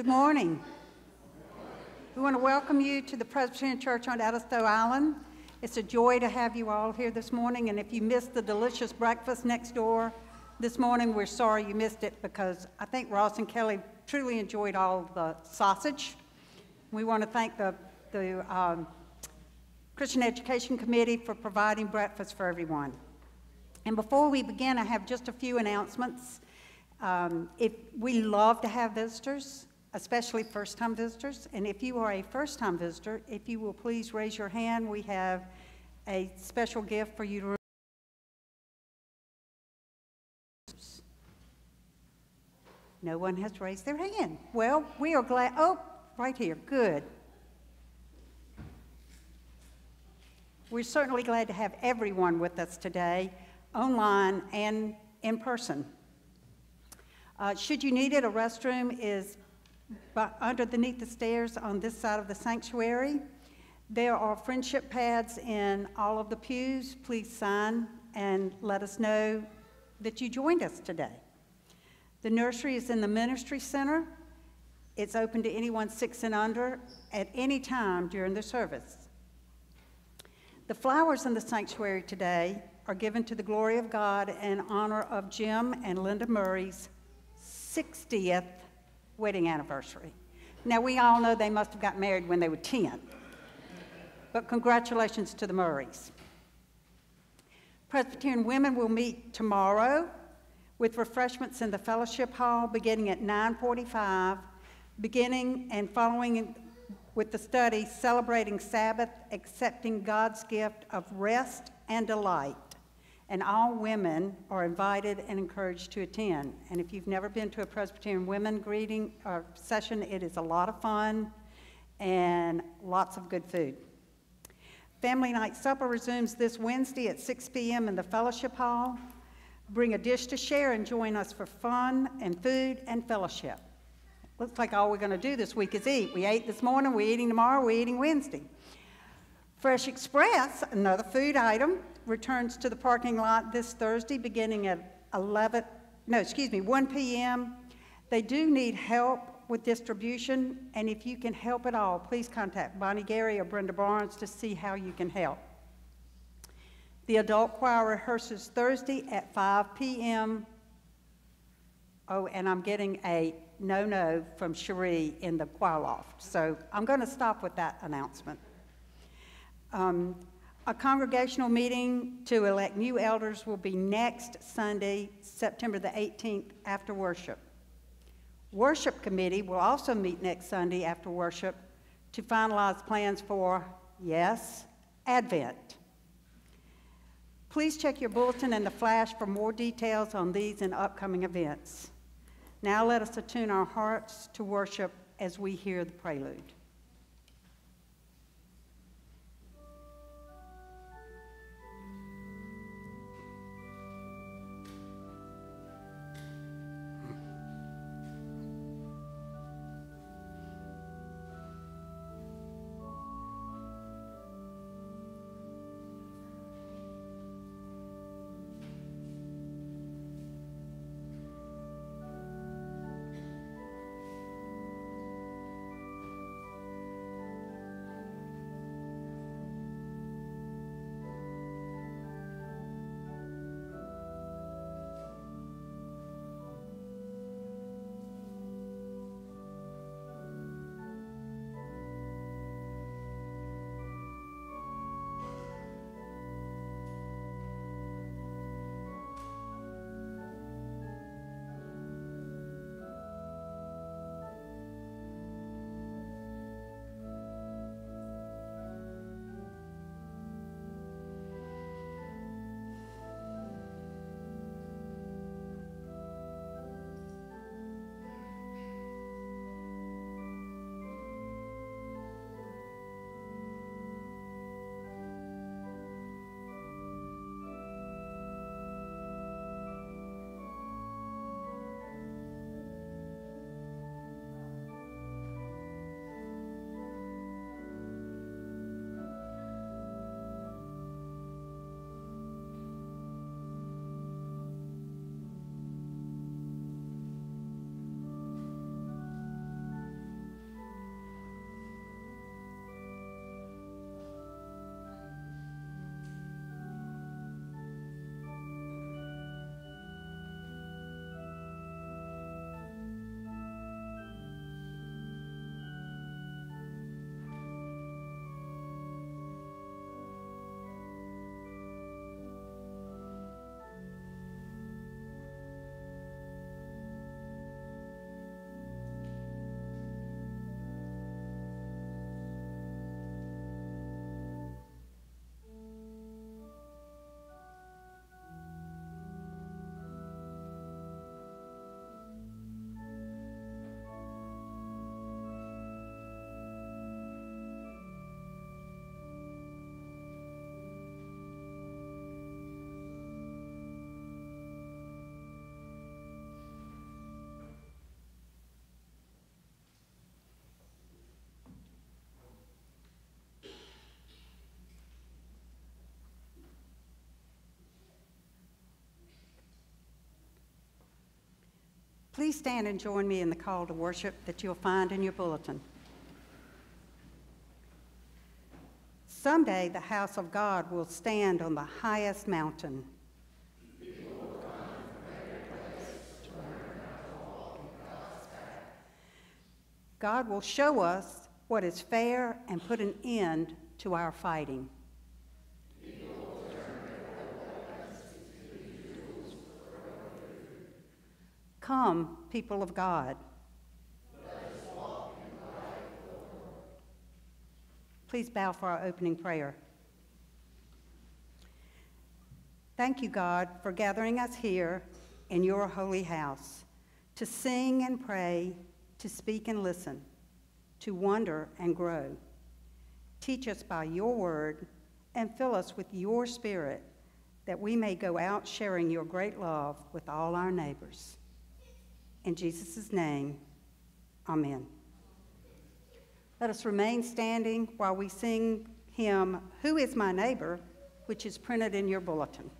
Good morning. We want to welcome you to the Presbyterian Church on Edisto Island. It's a joy to have you all here this morning, and if you missed the delicious breakfast next door this morning, we're sorry you missed it because I think Ross and Kelly truly enjoyed all the sausage. We want to thank the, the um, Christian Education Committee for providing breakfast for everyone. And before we begin, I have just a few announcements. Um, if we love to have visitors, especially first-time visitors, and if you are a first-time visitor, if you will please raise your hand, we have a special gift for you to. No one has raised their hand. Well, we are glad. Oh, right here. Good. We're certainly glad to have everyone with us today, online and in person. Uh, should you need it, a restroom is underneath the stairs on this side of the sanctuary. There are friendship pads in all of the pews. Please sign and let us know that you joined us today. The nursery is in the ministry center. It's open to anyone six and under at any time during the service. The flowers in the sanctuary today are given to the glory of God in honor of Jim and Linda Murray's 60th wedding anniversary. Now, we all know they must have got married when they were 10, but congratulations to the Murrays. Presbyterian women will meet tomorrow with refreshments in the fellowship hall beginning at 9:45, beginning and following with the study celebrating Sabbath, accepting God's gift of rest and delight and all women are invited and encouraged to attend. And if you've never been to a Presbyterian women greeting or uh, session, it is a lot of fun and lots of good food. Family Night Supper resumes this Wednesday at 6 p.m. in the Fellowship Hall. Bring a dish to share and join us for fun and food and fellowship. Looks like all we're going to do this week is eat. We ate this morning, we're eating tomorrow, we're eating Wednesday. Fresh Express, another food item, returns to the parking lot this Thursday beginning at 11, no, excuse me, 1 p.m. They do need help with distribution, and if you can help at all, please contact Bonnie Gary or Brenda Barnes to see how you can help. The adult choir rehearses Thursday at 5 p.m. Oh, and I'm getting a no no from Cherie in the choir loft. So I'm going to stop with that announcement. Um, a congregational meeting to elect new elders will be next Sunday, September the 18th, after worship. Worship committee will also meet next Sunday after worship to finalize plans for, yes, Advent. Please check your bulletin and the flash for more details on these and upcoming events. Now let us attune our hearts to worship as we hear the prelude. Please stand and join me in the call to worship that you'll find in your bulletin. Someday the house of God will stand on the highest mountain. God will show us what is fair and put an end to our fighting. Come, people of God. Please bow for our opening prayer. Thank you, God, for gathering us here in your holy house to sing and pray, to speak and listen, to wonder and grow. Teach us by your word and fill us with your spirit that we may go out sharing your great love with all our neighbors. In Jesus' name, amen. Let us remain standing while we sing hymn, Who is My Neighbor, which is printed in your bulletin.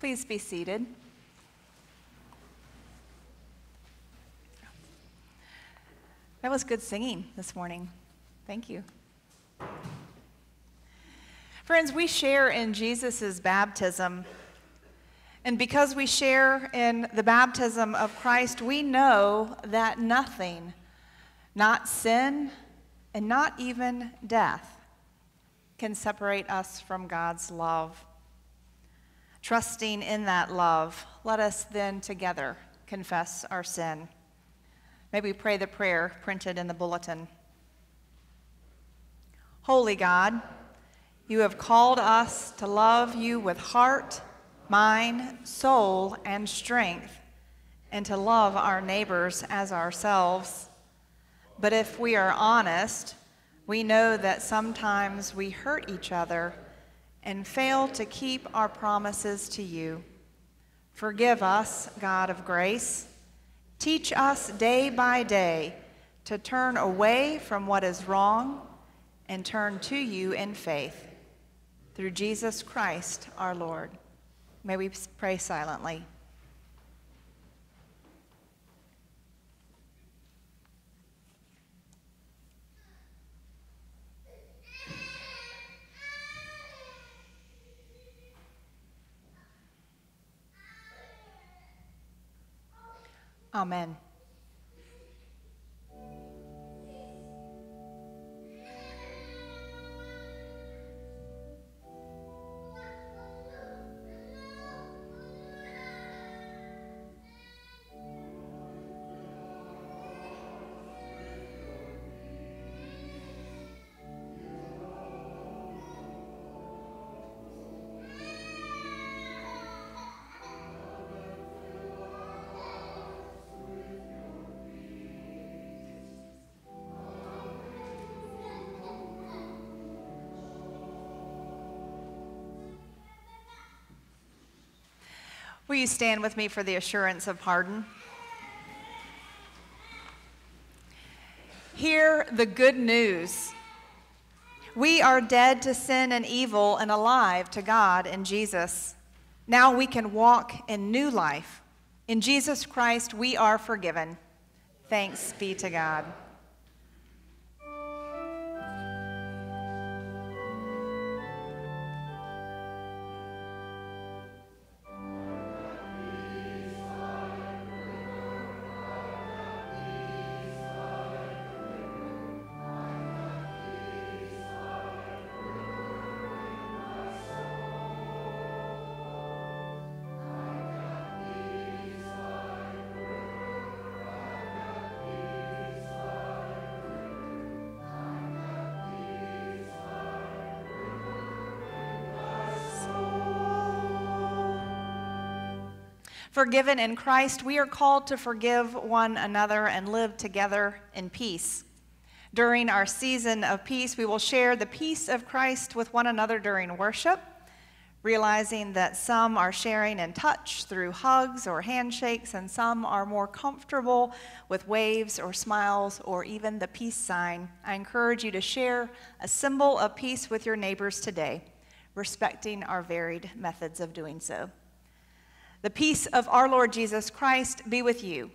Please be seated. That was good singing this morning. Thank you. Friends, we share in Jesus' baptism. And because we share in the baptism of Christ, we know that nothing, not sin and not even death, can separate us from God's love. Trusting in that love, let us then together confess our sin. May we pray the prayer printed in the bulletin. Holy God, you have called us to love you with heart, mind, soul, and strength, and to love our neighbors as ourselves. But if we are honest, we know that sometimes we hurt each other and fail to keep our promises to you. Forgive us, God of grace. Teach us day by day to turn away from what is wrong and turn to you in faith. Through Jesus Christ our Lord. May we pray silently. Amen. Will you stand with me for the assurance of pardon? Hear the good news. We are dead to sin and evil and alive to God in Jesus. Now we can walk in new life. In Jesus Christ, we are forgiven. Thanks be to God. Forgiven in Christ, we are called to forgive one another and live together in peace. During our season of peace, we will share the peace of Christ with one another during worship, realizing that some are sharing in touch through hugs or handshakes, and some are more comfortable with waves or smiles or even the peace sign. I encourage you to share a symbol of peace with your neighbors today, respecting our varied methods of doing so. The peace of our Lord Jesus Christ be with you.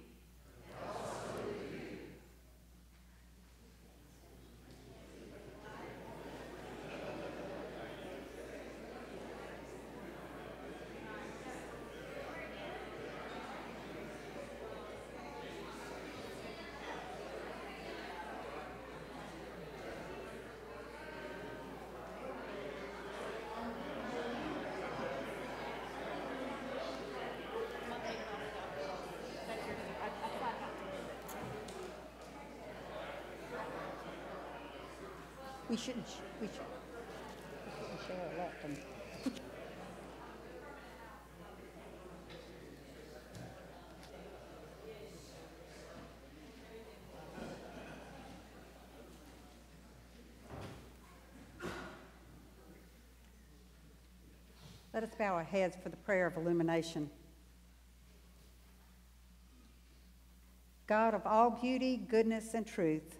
We shouldn't, sh- we should, we shouldn't share a lot. and- Let us bow our heads for the prayer of illumination. God of all beauty, goodness, and truth,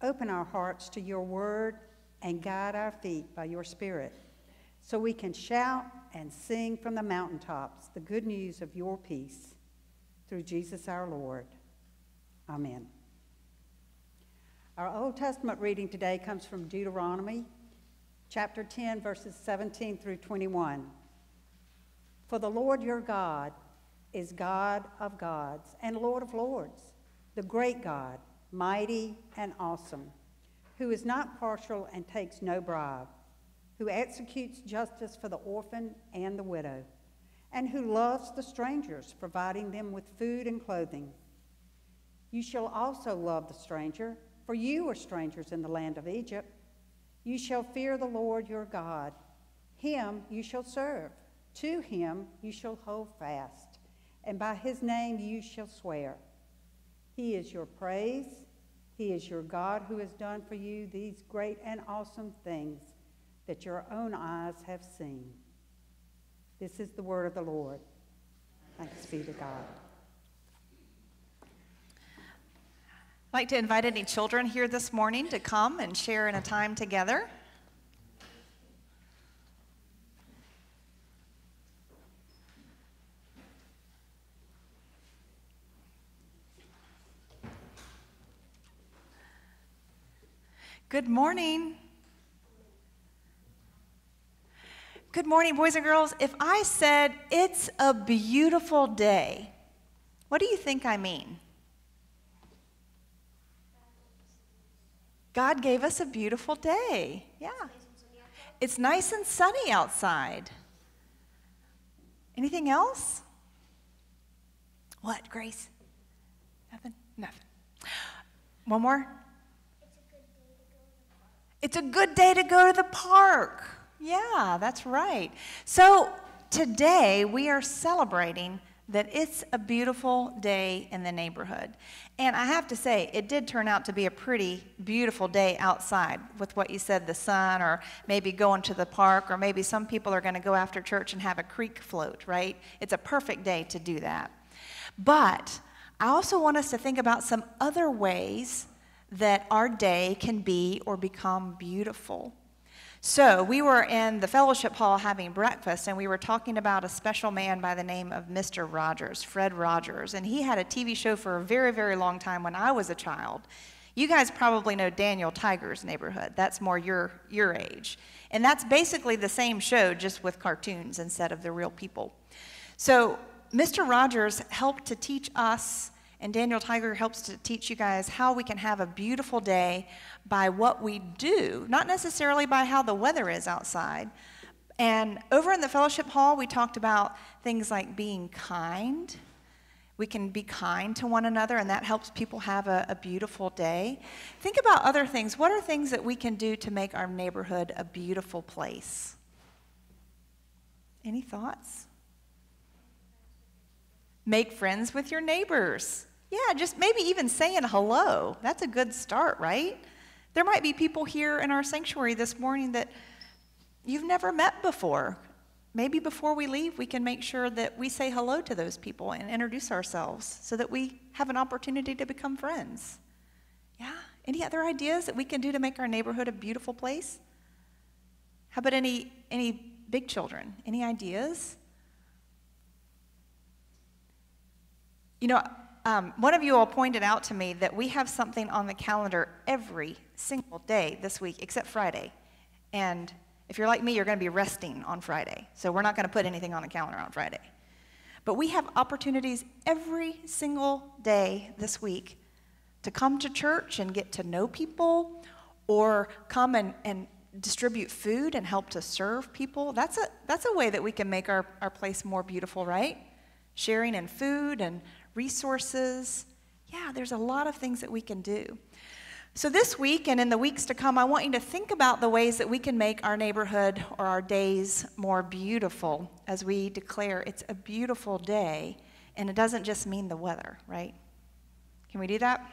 open our hearts to your word and guide our feet by your spirit so we can shout and sing from the mountaintops the good news of your peace through Jesus our Lord. Amen. Our Old Testament reading today comes from Deuteronomy chapter 10, verses 17 through 21. For the Lord your God is God of gods and Lord of lords, the great God, mighty and awesome, who is not partial and takes no bribe, who executes justice for the orphan and the widow, and who loves the strangers, providing them with food and clothing. You shall also love the stranger, for you are strangers in the land of Egypt. You shall fear the Lord your God. Him you shall serve. To him you shall hold fast, and by his name you shall swear. He is your praise. He is your God who has done for you these great and awesome things that your own eyes have seen. This is the word of the Lord. Thanks be to God. I'd like to invite any children here this morning to come and share in a time together. Good morning. Good morning, boys and girls. If I said it's a beautiful day, what do you think I mean? God gave us a beautiful day. Yeah. It's nice and sunny outside. Anything else? What, Grace? Nothing? Nothing. One more? It's a good day to go to the park. Yeah, that's right. So today we are celebrating that it's a beautiful day in the neighborhood. And I have to say, it did turn out to be a pretty beautiful day outside with what you said the sun, or maybe going to the park, or maybe some people are going to go after church and have a creek float, right? It's a perfect day to do that. But I also want us to think about some other ways that our day can be or become beautiful. So, we were in the fellowship hall having breakfast, and we were talking about a special man by the name of Mr. Rogers, Fred Rogers. And he had a TV show for a very, very long time when I was a child. You guys probably know Daniel Tiger's Neighborhood. That's more your, your age. And that's basically the same show, just with cartoons instead of the real people. So, Mr. Rogers helped to teach us and Daniel Tiger helps to teach you guys how we can have a beautiful day by what we do, not necessarily by how the weather is outside. And over in the fellowship hall, we talked about things like being kind. We can be kind to one another, and that helps people have a, a, beautiful day. Think about other things. What are things that we can do to make our neighborhood a beautiful place? Any thoughts? Make friends with your neighbors. Yeah, just maybe even saying hello. That's a good start, right? There might be people here in our sanctuary this morning that you've never met before. Maybe before we leave, we can make sure that we say hello to those people and introduce ourselves so that we have an opportunity to become friends. Yeah? Any other ideas that we can do to make our neighborhood a beautiful place? How about any, any big children? Any ideas? You know, um, one of you all pointed out to me that we have something on the calendar every single day this week except Friday. And if you're like me, you're going to be resting on Friday. So we're not going to put anything on the calendar on Friday. But we have opportunities every single day this week to come to church and get to know people or come and, and distribute food and help to serve people. That's a, that's a way that we can make our, our place more beautiful, right? Sharing in food and resources. Yeah, there's a lot of things that we can do. So, this week and in the weeks to come, I want you to think about the ways that we can make our neighborhood or our days more beautiful as we declare it's a beautiful day, and it doesn't just mean the weather, right? Can we do that?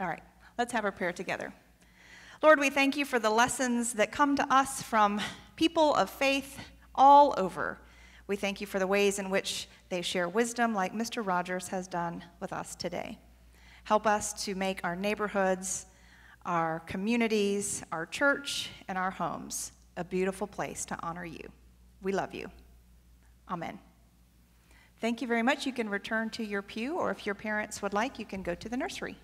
All right, let's have our prayer together. Lord, we thank you for the lessons that come to us from people of faith all over. We thank you for the ways in which they share wisdom like Mr. Rogers has done with us today. Help us to make our neighborhoods, our communities, our church, and our homes a beautiful place to honor you. We love you. Amen. Thank you very much. You can return to your pew, or if your parents would like, you can go to the nursery.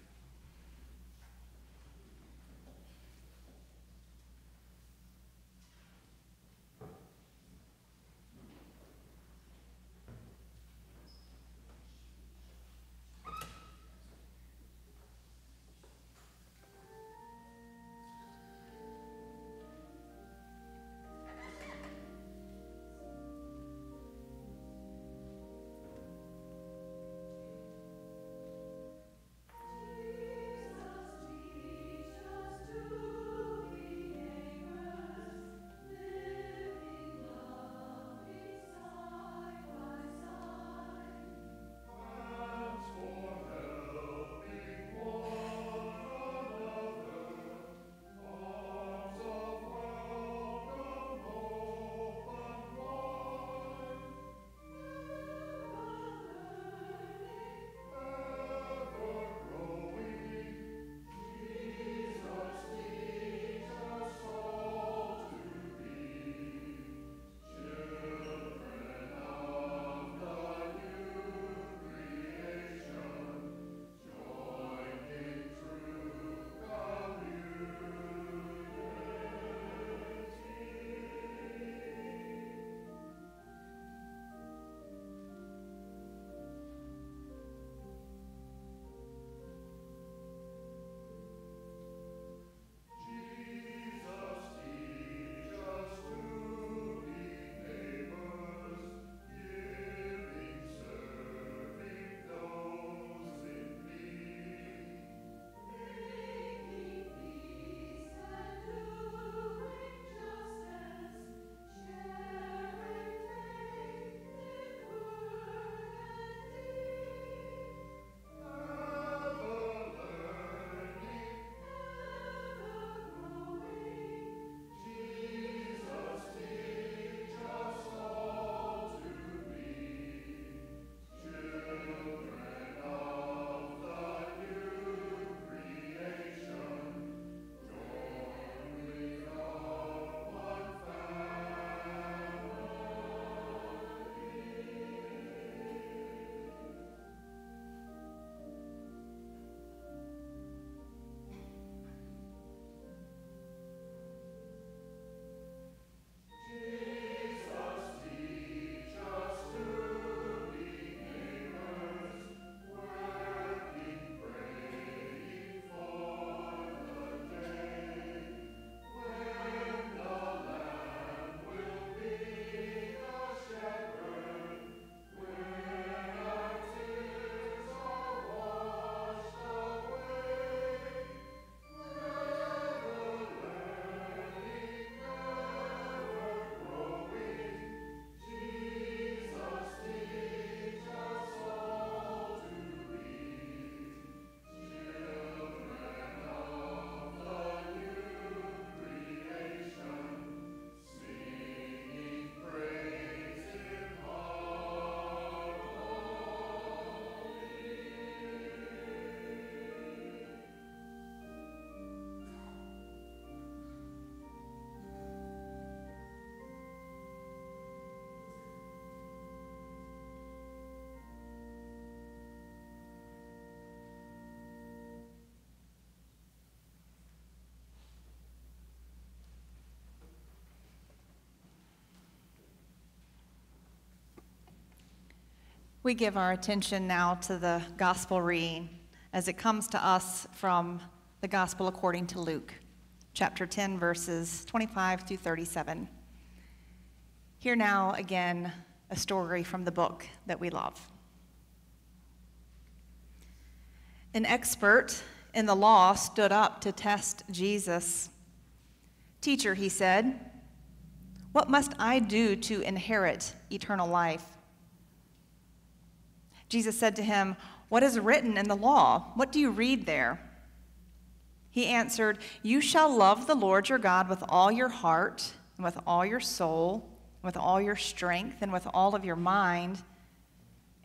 We give our attention now to the gospel reading as it comes to us from the gospel according to Luke, chapter 10, verses 25 through 37. Hear now again a story from the book that we love. An expert in the law stood up to test Jesus. Teacher, he said, what must I do to inherit eternal life? Jesus said to him, What is written in the law? What do you read there? He answered, You shall love the Lord your God with all your heart, and with all your soul, with all your strength, and with all of your mind,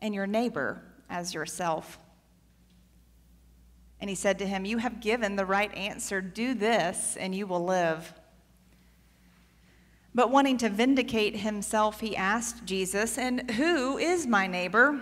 and your neighbor as yourself. And he said to him, You have given the right answer. Do this, and you will live. But wanting to vindicate himself, he asked Jesus, And who is my neighbor?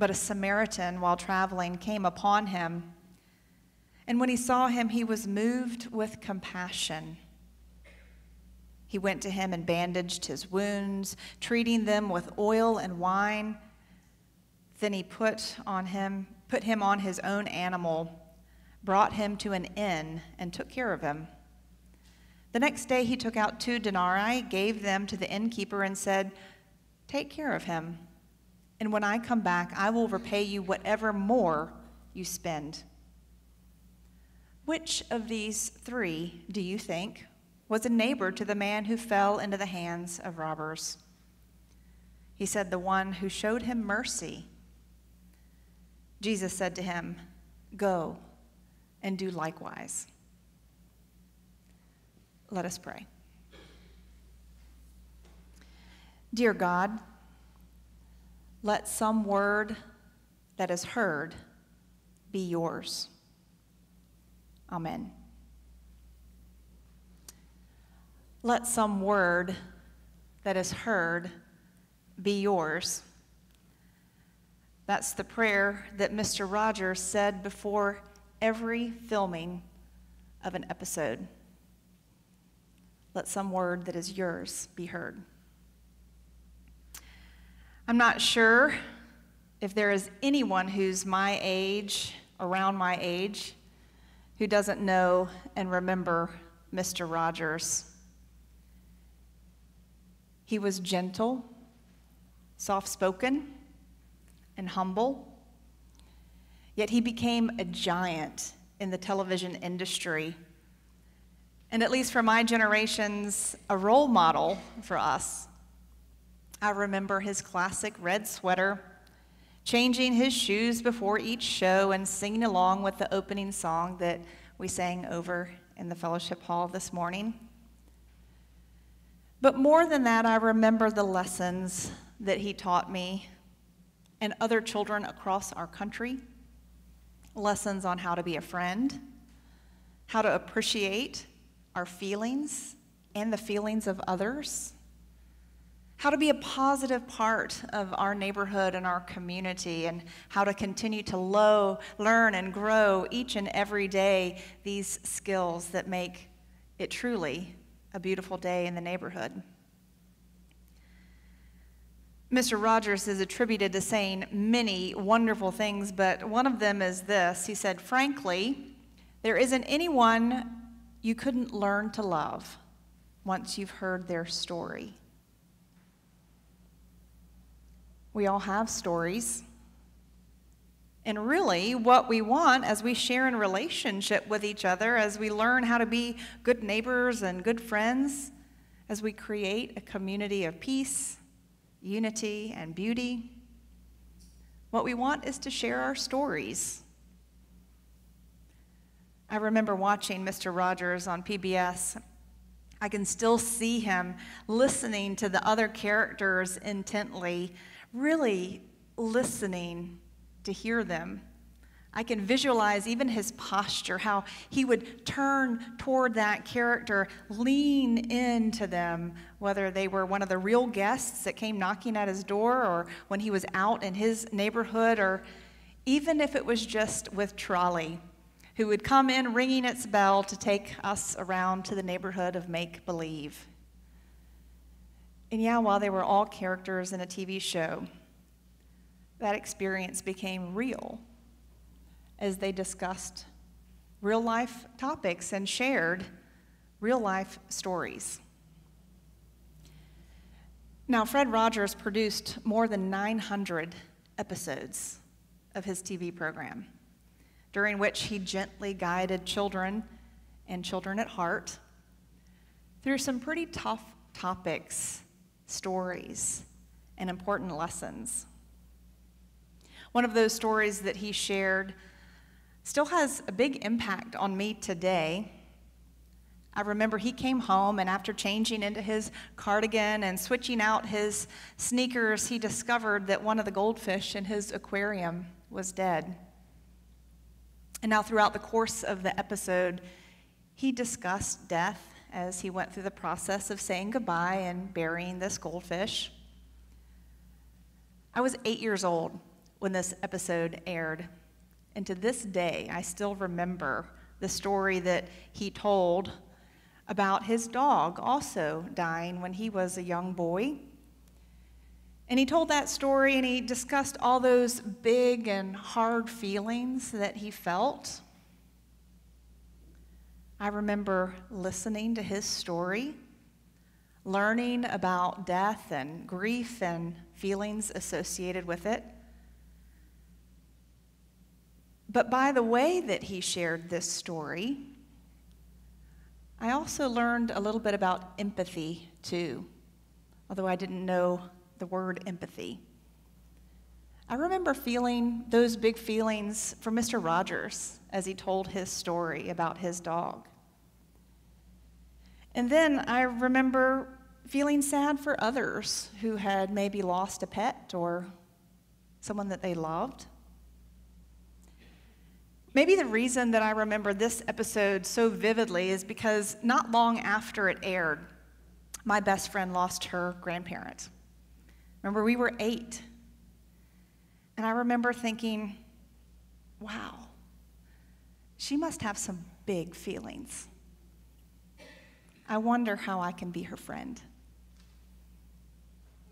But a Samaritan, while traveling, came upon him. And when he saw him, he was moved with compassion. He went to him and bandaged his wounds, treating them with oil and wine. Then he put on him, put him on his own animal brought him to an inn, and took care of him. The next day he took out two denarii, gave them to the innkeeper, and said, Take care of him, and when I come back, I will repay you whatever more you spend. Which of these three, do you think, was a neighbor to the man who fell into the hands of robbers? He said, The one who showed him mercy. Jesus said to him, Go and do likewise. Let us pray. Dear God, let some word that is heard be yours. Amen. Let some word that is heard be yours. That's the prayer that Mr. Rogers said before every filming of an episode. Let some word that is yours be heard. I'm not sure if there is anyone who's my age, around my age, who doesn't know and remember Mr. Rogers. He was gentle, soft spoken, and humble. Yet he became a giant in the television industry. And at least for my generations, a role model for us. I remember his classic red sweater, changing his shoes before each show, and singing along with the opening song that we sang over in the fellowship hall this morning. But more than that, I remember the lessons that he taught me and other children across our country lessons on how to be a friend, how to appreciate our feelings and the feelings of others, how to be a positive part of our neighborhood and our community, and how to continue to low, learn and grow each and every day these skills that make it truly a beautiful day in the neighborhood. Mr. Rogers is attributed to saying many wonderful things, but one of them is this. He said, Frankly, there isn't anyone you couldn't learn to love once you've heard their story. We all have stories. And really, what we want as we share in relationship with each other, as we learn how to be good neighbors and good friends, as we create a community of peace unity, and beauty. What we want is to share our stories. I remember watching Mr. Rogers on PBS I can still see him listening to the other characters intently, really listening to hear them. I can visualize even his posture, how he would turn toward that character, lean into them, whether they were one of the real guests that came knocking at his door, or when he was out in his neighborhood, or even if it was just with Trolley, who would come in ringing its bell to take us around to the neighborhood of make believe. And yeah, while they were all characters in a TV show, that experience became real as they discussed real life topics and shared real life stories. Now, Fred Rogers produced more than 900 episodes of his TV program, during which he gently guided children and children at heart through some pretty tough topics, stories, and important lessons. One of those stories that he shared still has a big impact on me today. I remember he came home, and after changing into his cardigan and switching out his sneakers, he discovered that one of the goldfish in his aquarium was dead. And now, throughout the course of the episode, he discussed death as he went through the process of saying goodbye and burying this goldfish. I was eight years old when this episode aired. And to this day, I still remember the story that he told about his dog also dying when he was a young boy. And he told that story and he discussed all those big and hard feelings that he felt. I remember listening to his story, learning about death and grief and feelings associated with it. But by the way that he shared this story, I also learned a little bit about empathy too, although I didn't know the word empathy. I remember feeling those big feelings for Mr. Rogers as he told his story about his dog. And then I remember feeling sad for others who had maybe lost a pet or someone that they loved. Maybe the reason that I remember this episode so vividly is because not long after it aired, my best friend lost her grandparents. Remember, we were eight. And I remember thinking, wow, she must have some big feelings. I wonder how I can be her friend.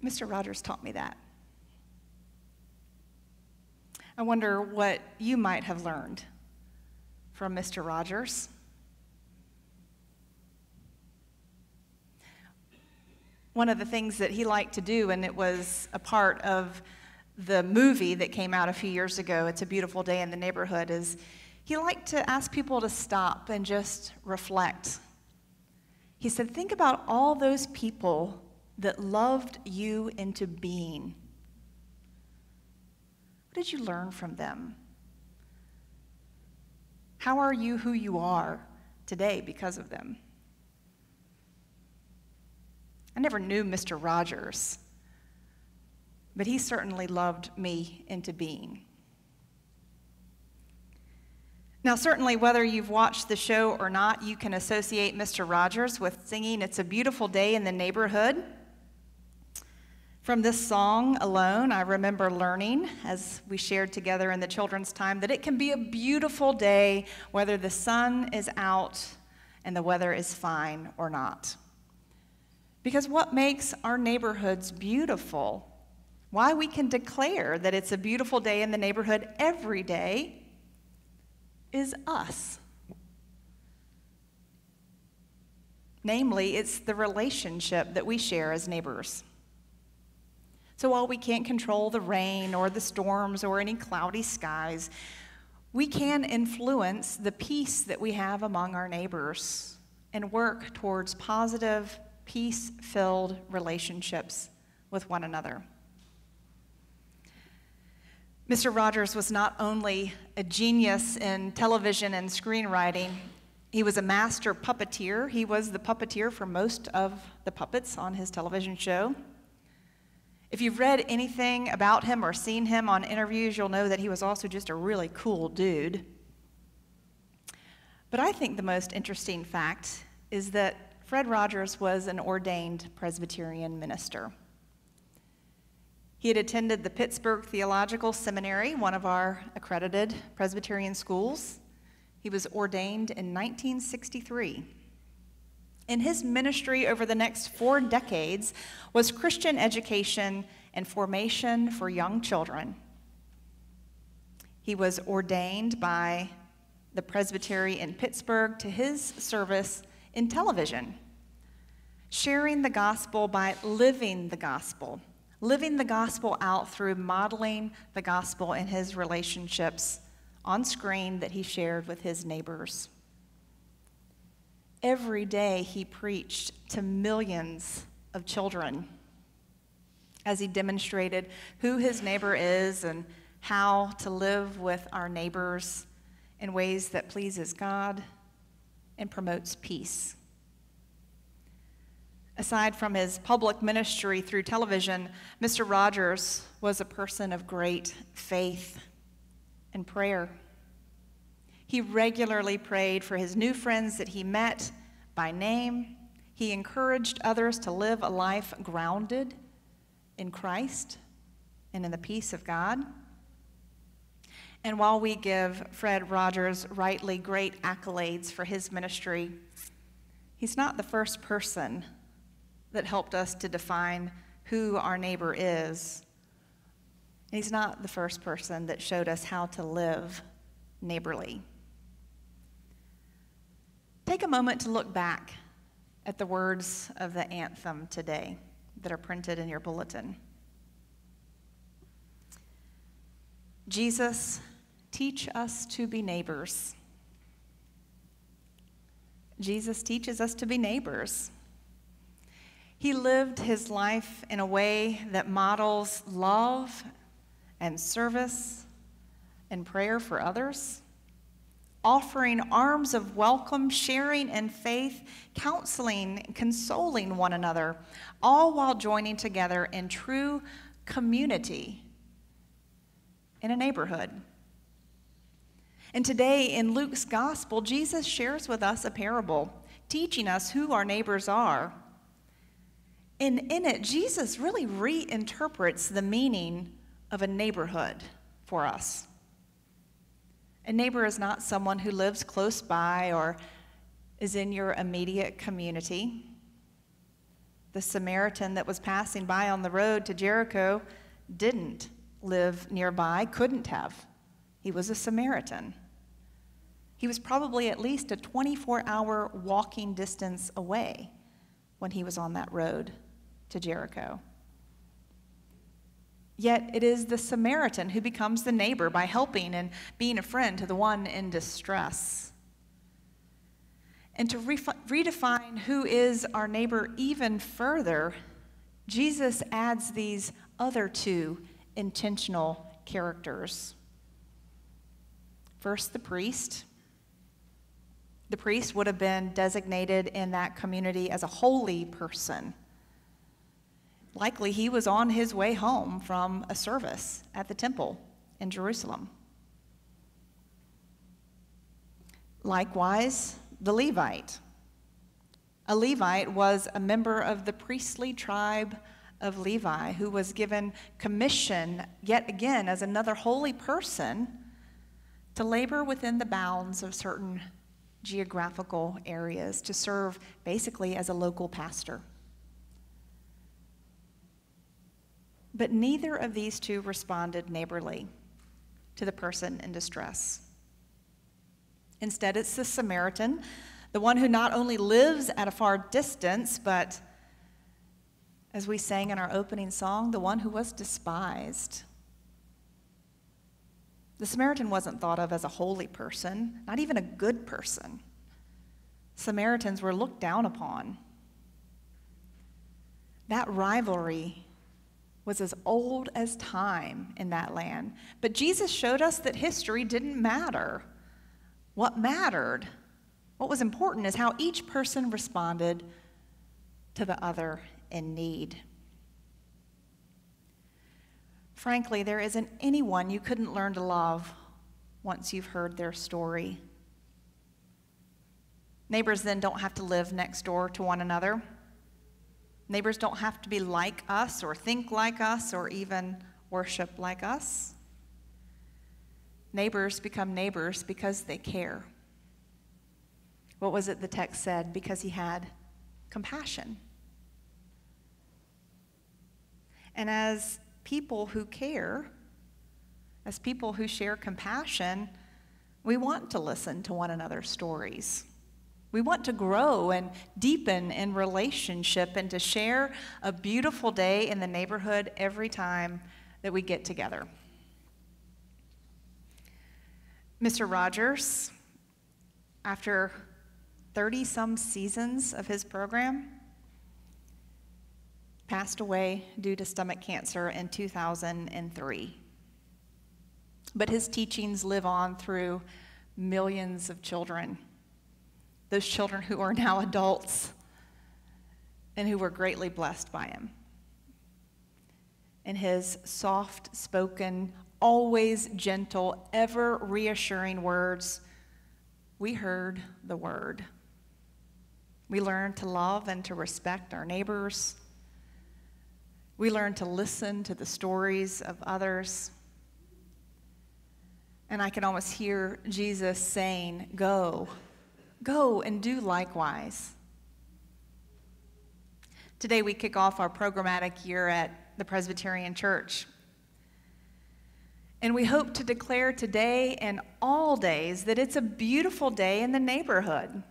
Mr. Rogers taught me that. I wonder what you might have learned from Mr. Rogers. One of the things that he liked to do, and it was a part of the movie that came out a few years ago, It's a Beautiful Day in the Neighborhood, is he liked to ask people to stop and just reflect. He said, Think about all those people that loved you into being what did you learn from them? How are you who you are today because of them? I never knew Mr. Rogers, but he certainly loved me into being. Now, certainly, whether you've watched the show or not, you can associate Mr. Rogers with singing It's a Beautiful Day in the Neighborhood. From this song alone, I remember learning, as we shared together in the children's time, that it can be a beautiful day whether the sun is out and the weather is fine or not. Because what makes our neighborhoods beautiful, why we can declare that it's a beautiful day in the neighborhood every day, is us. Namely, it's the relationship that we share as neighbors. So while we can't control the rain or the storms or any cloudy skies, we can influence the peace that we have among our neighbors and work towards positive, peace filled relationships with one another. Mr. Rogers was not only a genius in television and screenwriting, He was a master puppeteer. He was the puppeteer for most of the puppets on his television show. If you've read anything about him or seen him on interviews, you'll know that he was also just a really cool dude. But I think the most interesting fact is that Fred Rogers was an ordained Presbyterian minister. He had attended the Pittsburgh Theological Seminary, one of our accredited Presbyterian schools. He was ordained in 1963. In his ministry over the next four decades was Christian education and formation for young children. He was ordained by the presbytery in Pittsburgh to his service in television, sharing the gospel by living the gospel, living the gospel out through modeling the gospel in his relationships on screen that he shared with his neighbors. Every day he preached to millions of children as he demonstrated who his neighbor is and how to live with our neighbors in ways that pleases God and promotes peace. Aside from his public ministry through television, Mr. Rogers was a person of great faith and prayer. He regularly prayed for his new friends that he met by name. He encouraged others to live a life grounded in Christ and in the peace of God. And while we give Fred Rogers rightly great accolades for his ministry, he's not the first person that helped us to define who our neighbor is He's not the first person that showed us how to live neighborly. Take a moment to look back at the words of the anthem today that are printed in your bulletin. Jesus, teach us to be neighbors. Jesus teaches us to be neighbors. He lived his life in a way that models love and service and prayer for others, offering arms of welcome, sharing in faith, counseling, consoling one another, all while joining together in true community in a neighborhood. And today in Luke's gospel, Jesus shares with us a parable, teaching us who our neighbors are. And in it, Jesus really reinterprets the meaning of a neighborhood for us. A neighbor is not someone who lives close by or is in your immediate community. The Samaritan that was passing by on the road to Jericho didn't live nearby, couldn't have. He was a Samaritan. He was probably at least a 24 hour walking distance away when he was on that road to Jericho. Yet it is the Samaritan who becomes the neighbor by helping and being a friend to the one in distress. And to redefine who is our neighbor even further, Jesus adds these other two intentional characters. First, the priest. The priest would have been designated in that community as a holy person. Likely he was on his way home from a service at the temple in Jerusalem. Likewise, the Levite. A Levite was a member of the priestly tribe of Levi who was given commission, yet again, as another holy person, to labor within the bounds of certain geographical areas, to serve basically as a local pastor. But neither of these two responded neighborly to the person in distress. Instead, it's the Samaritan, the one who not only lives at a far distance, but, as we sang in our opening song, the one who was despised. The Samaritan wasn't thought of as a holy person, not even a good person. Samaritans were looked down upon. That rivalry was as old as time in that land. But Jesus showed us that history didn't matter. What mattered What was important is how each person responded to the other in need. Frankly, there isn't anyone you couldn't learn to love once you've heard their story. Neighbors then don't have to live next door to one another. Neighbors don't have to be like us or think like us or even worship like us. Neighbors become neighbors because they care. What was it the text said? Because he had compassion. And as people who care, as people who share compassion, we want to listen to one another's stories. We want to grow and deepen in relationship and to share a beautiful day in the neighborhood every time that we get together. Mr. Rogers, after 30 some seasons of his program, passed away due to stomach cancer in 2003. But his teachings live on through millions of children, those children who are now adults and who were greatly blessed by him. And his soft spoken, always gentle, ever reassuring words, we heard the word. We learned to love and to respect our neighbors. We learned to listen to the stories of others. And I can almost hear Jesus saying, Go, go and do likewise. Today we kick off our programmatic year at the Presbyterian Church. And we hope to declare today and all days that it's a beautiful day in the neighborhood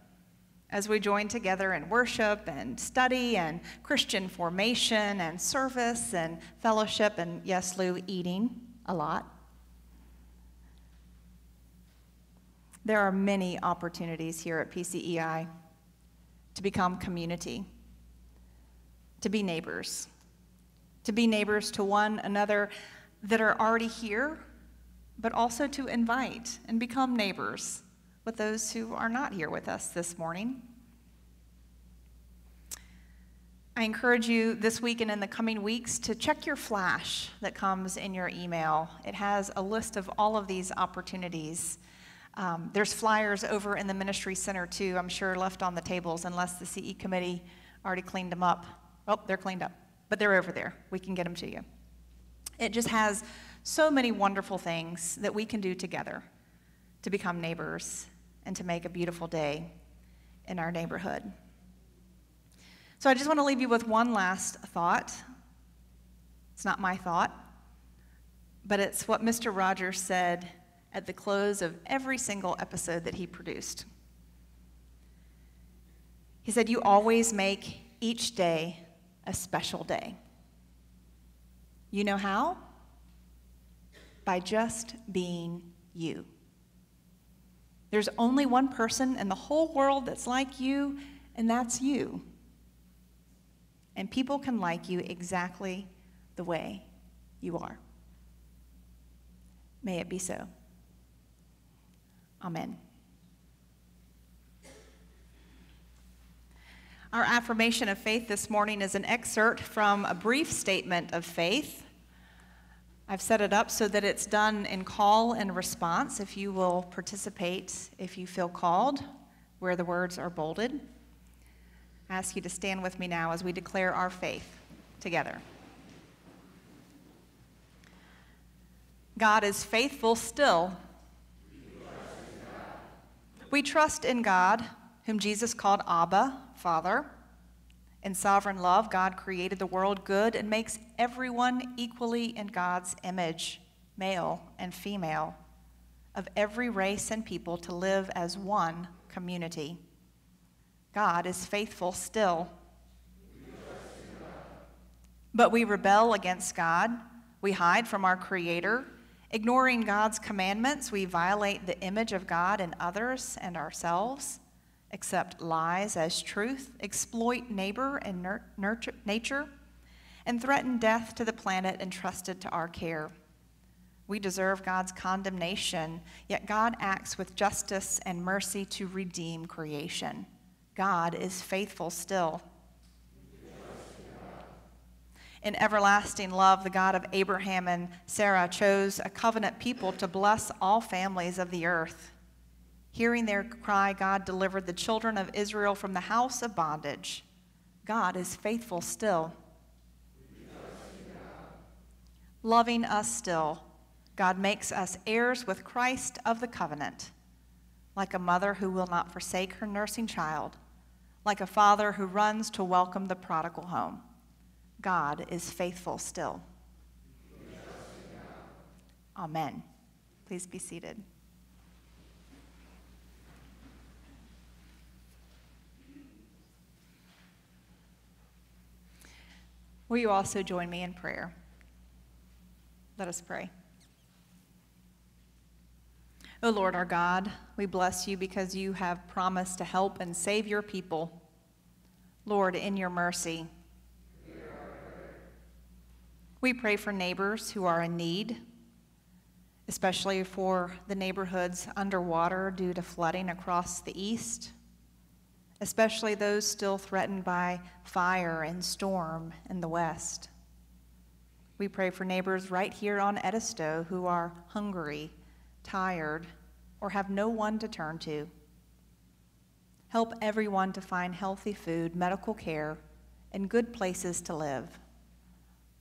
as we join together in worship and study and Christian formation and service and fellowship and, yes, Lou, eating a lot. There are many opportunities here at PCEI to become community, to be neighbors, to be neighbors to one another that are already here, but also to invite and become neighbors with those who are not here with us this morning. I encourage you this week and in the coming weeks to check your flash that comes in your email. It has a list of all of these opportunities. Um, there's flyers over in the ministry center too, I'm sure left on the tables unless the CE committee already cleaned them up. Oh, they're cleaned up, but they're over there. We can get them to you. It just has so many wonderful things that we can do together to become neighbors and to make a beautiful day in our neighborhood. So I just want to leave you with one last thought. It's not my thought, but it's what Mr. Rogers said at the close of every single episode that he produced. He said, You always make each day a special day. You know how? By just being you. There's only one person in the whole world that's like you, and that's you. And people can like you exactly the way you are. May it be so. Amen. Our affirmation of faith this morning is an excerpt from a brief statement of faith I've set it up so that it's done in call and response. If you will participate, if you feel called, where the words are bolded. I ask you to stand with me now as we declare our faith together. God is faithful still. We trust in God, whom Jesus called Abba, Father. In sovereign love, God created the world good and makes everyone equally in God's image, male and female, of every race and people to live as one community. God is faithful still. But we rebel against God. We hide from our Creator. Ignoring God's commandments, we violate the image of God in others and ourselves accept lies as truth, exploit neighbor and nurture, nature, and threaten death to the planet entrusted to our care. We deserve God's condemnation, yet God acts with justice and mercy to redeem creation. God is faithful still. In everlasting love, the God of Abraham and Sarah chose a covenant people to bless all families of the earth. Hearing their cry, God delivered the children of Israel from the house of bondage. God is faithful still. Loving us still, God makes us heirs with Christ of the covenant, like a mother who will not forsake her nursing child, like a father who runs to welcome the prodigal home. God is faithful still. Amen. Please be seated. Will you also join me in prayer? Let us pray. O Lord our God, we bless you because you have promised to help and save your people. Lord, in your mercy, we pray for neighbors who are in need, especially for the neighborhoods underwater due to flooding across the east, especially those still threatened by fire and storm in the west. We pray for neighbors right here on Edisto who are hungry, tired, or have no one to turn to. Help everyone to find healthy food, medical care, and good places to live.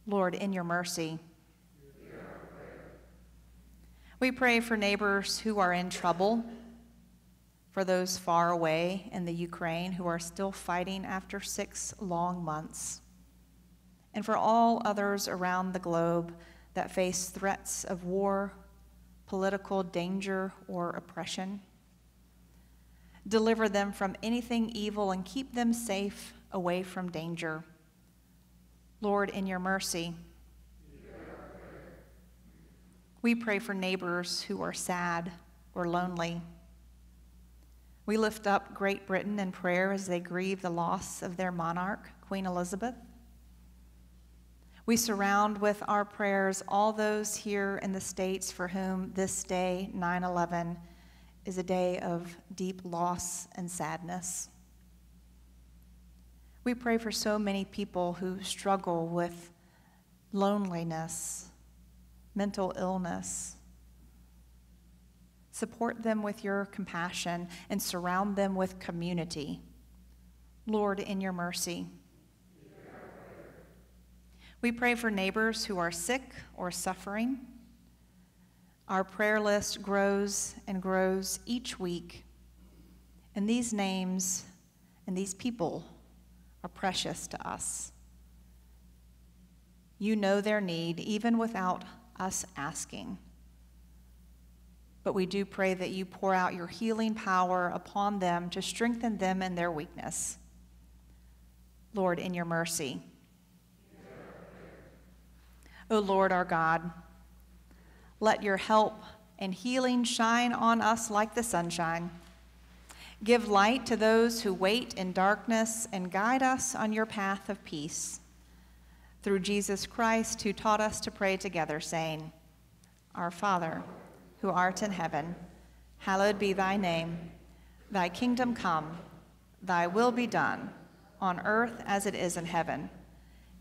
Lord, in your mercy. We pray for neighbors who are in trouble, for those far away in the Ukraine who are still fighting after six long months, and for all others around the globe that face threats of war, political danger, or oppression. Deliver them from anything evil and keep them safe away from danger. Lord, in your mercy. We pray for neighbors who are sad or lonely. We lift up Great Britain in prayer as they grieve the loss of their monarch, Queen Elizabeth. We surround with our prayers all those here in the States for whom this day, 9 11, is a day of deep loss and sadness. We pray for so many people who struggle with loneliness, mental illness. Support them with your compassion and surround them with community. Lord, in your mercy. We pray for neighbors who are sick or suffering. Our prayer list grows and grows each week. And these names and these people are precious to us. You know their need even without us asking. But we do pray that you pour out your healing power upon them to strengthen them in their weakness. Lord, in your mercy. O Lord our God, let your help and healing shine on us like the sunshine. Give light to those who wait in darkness and guide us on your path of peace. Through Jesus Christ, who taught us to pray together, saying, Our Father, who art in heaven, hallowed be thy name. Thy kingdom come, thy will be done, on earth as it is in heaven.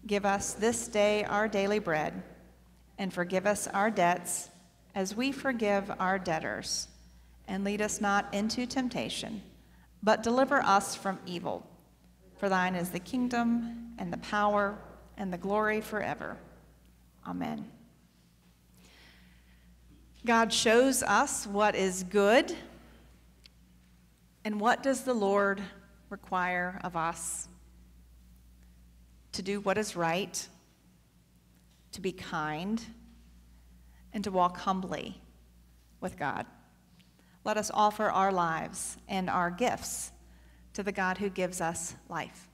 Give us this day our daily bread, and forgive us our debts as we forgive our debtors and lead us not into temptation, but deliver us from evil. For thine is the kingdom, and the power, and the glory forever. Amen. God shows us what is good, and what does the Lord require of us? To do what is right, to be kind, and to walk humbly with God let us offer our lives and our gifts to the God who gives us life.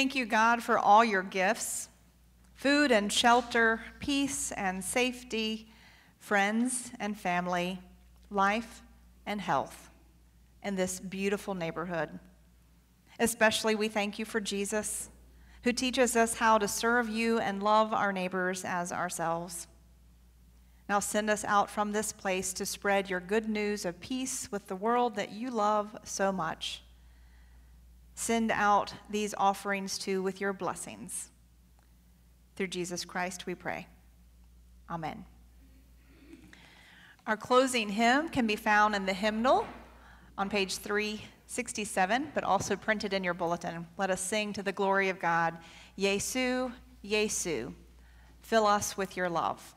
Thank you, God, for all your gifts food and shelter, peace and safety, friends and family, life and health in this beautiful neighborhood. Especially, we thank you for Jesus, who teaches us how to serve you and love our neighbors as ourselves. Now send us out from this place to spread your good news of peace with the world that you love so much. Send out these offerings too with your blessings. Through Jesus Christ we pray. Amen. Our closing hymn can be found in the hymnal on page 367, but also printed in your bulletin. Let us sing to the glory of God. Yesu, Yesu, fill us with your love.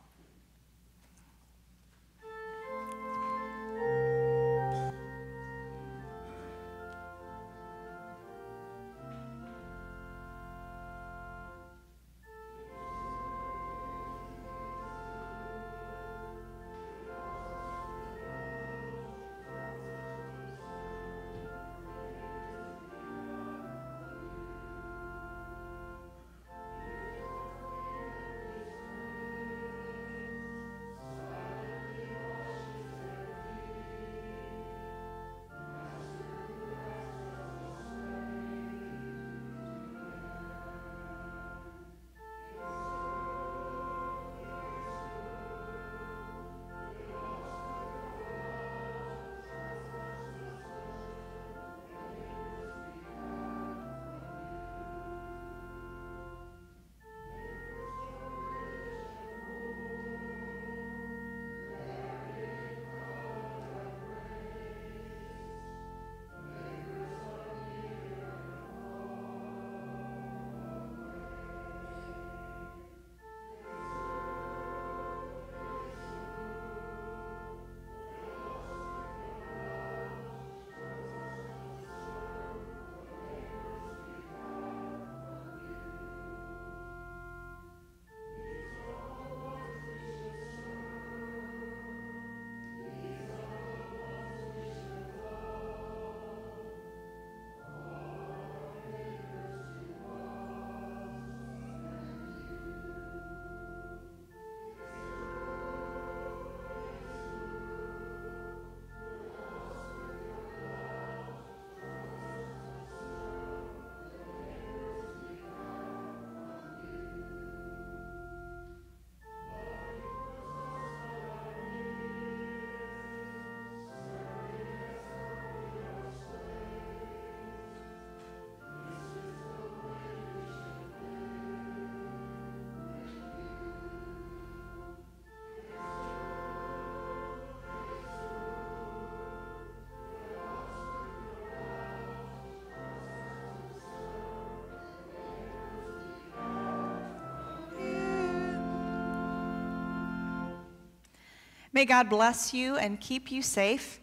May God bless you and keep you safe.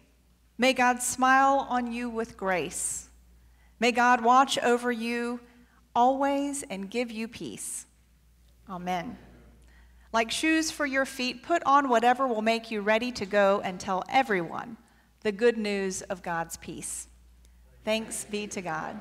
May God smile on you with grace. May God watch over you always and give you peace. Amen. Like shoes for your feet, put on whatever will make you ready to go and tell everyone the good news of God's peace. Thanks be to God.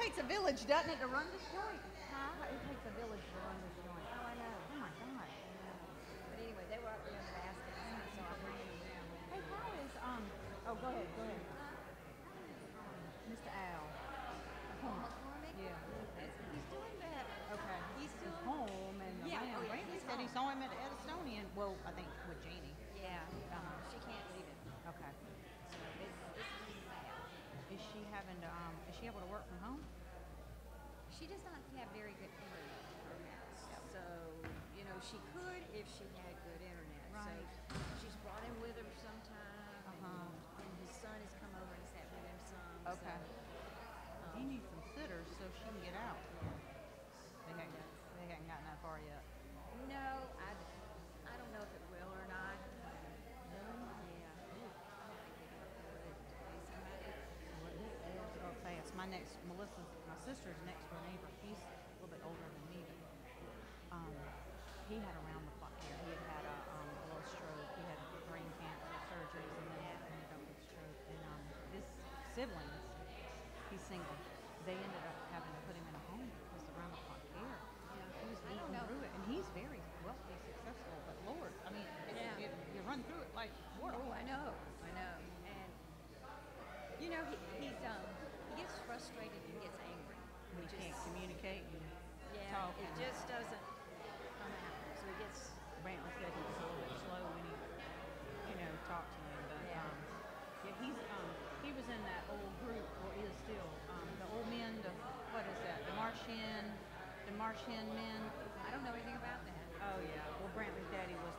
Takes a village, doesn't it, to run this joint? Huh? It takes a village to run this joint. Oh, I know. Oh my God. But anyway, they were up there in the basket, so I bring them down. Hey, how is um? Oh, go ahead. Go ahead. Mr. Al. Home Yeah. He's doing better. Okay. He's still. home and Yeah, oh, yeah, said he saw him at Edistonian. Well, I think with Janie. Yeah. Uh-huh. She can't leave it. Okay. So it's, it's just sad. Is she having to um? Is she able to work from home? She does not have very good internet in her house. So, you know, she could if she had good internet. Right. So she's brought him with her sometime. Uh-huh. And, and his son has come over and sat with him some. Okay. So, He needs some sitters so she can get out. They haven't, they haven't gotten that far yet. no, I, I don't know if it will or not. Really? Yeah. Ooh, I don't think they can afford it to pay somebody. Well, this adds up fast. My next, Melissa, my sister's next door neighbor, he's a little bit older than me, but um, he had around the clock care. He had had a, um, a little stroke. He had brain cancer surgeries and then ended up with stroke. And um, his siblings, he's single. They ended up having to put him in a home because of around the clock care. He was I don't know. through it, and he's very wealthy, successful. But Lord, I mean, Yeah. it, you run through it like water. Oh, I know, I know. And you know, he, he's um, frustrated and gets angry, When which you can't communicate and yeah, talk. it just doesn't come out. So he gets Brantley said he was a little bit slow when he, you know, talked to him. But Yeah. um, yeah, he's um, he was in that old group, or is still, um, the old men. The what is that? The Martian, the Martian men. I don't know anything about that. Oh yeah. Well, Brantley's daddy was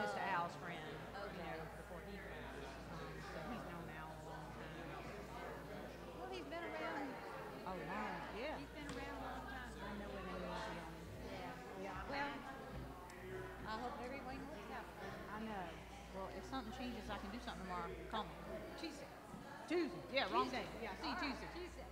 Mr. Al's friend. You Okay. know, before he passed. Um, so he's known Al a long time. Well, he's been around. Oh, long. Yeah. He's been around a long time. I know what it is. Yeah. Yeah. Yeah. Well, I hope everything works out. I know. Well, if something changes, I can do something tomorrow. Call me. Tuesday. Tuesday. Yeah, wrong day. Yeah, see you Tuesday. Tuesday.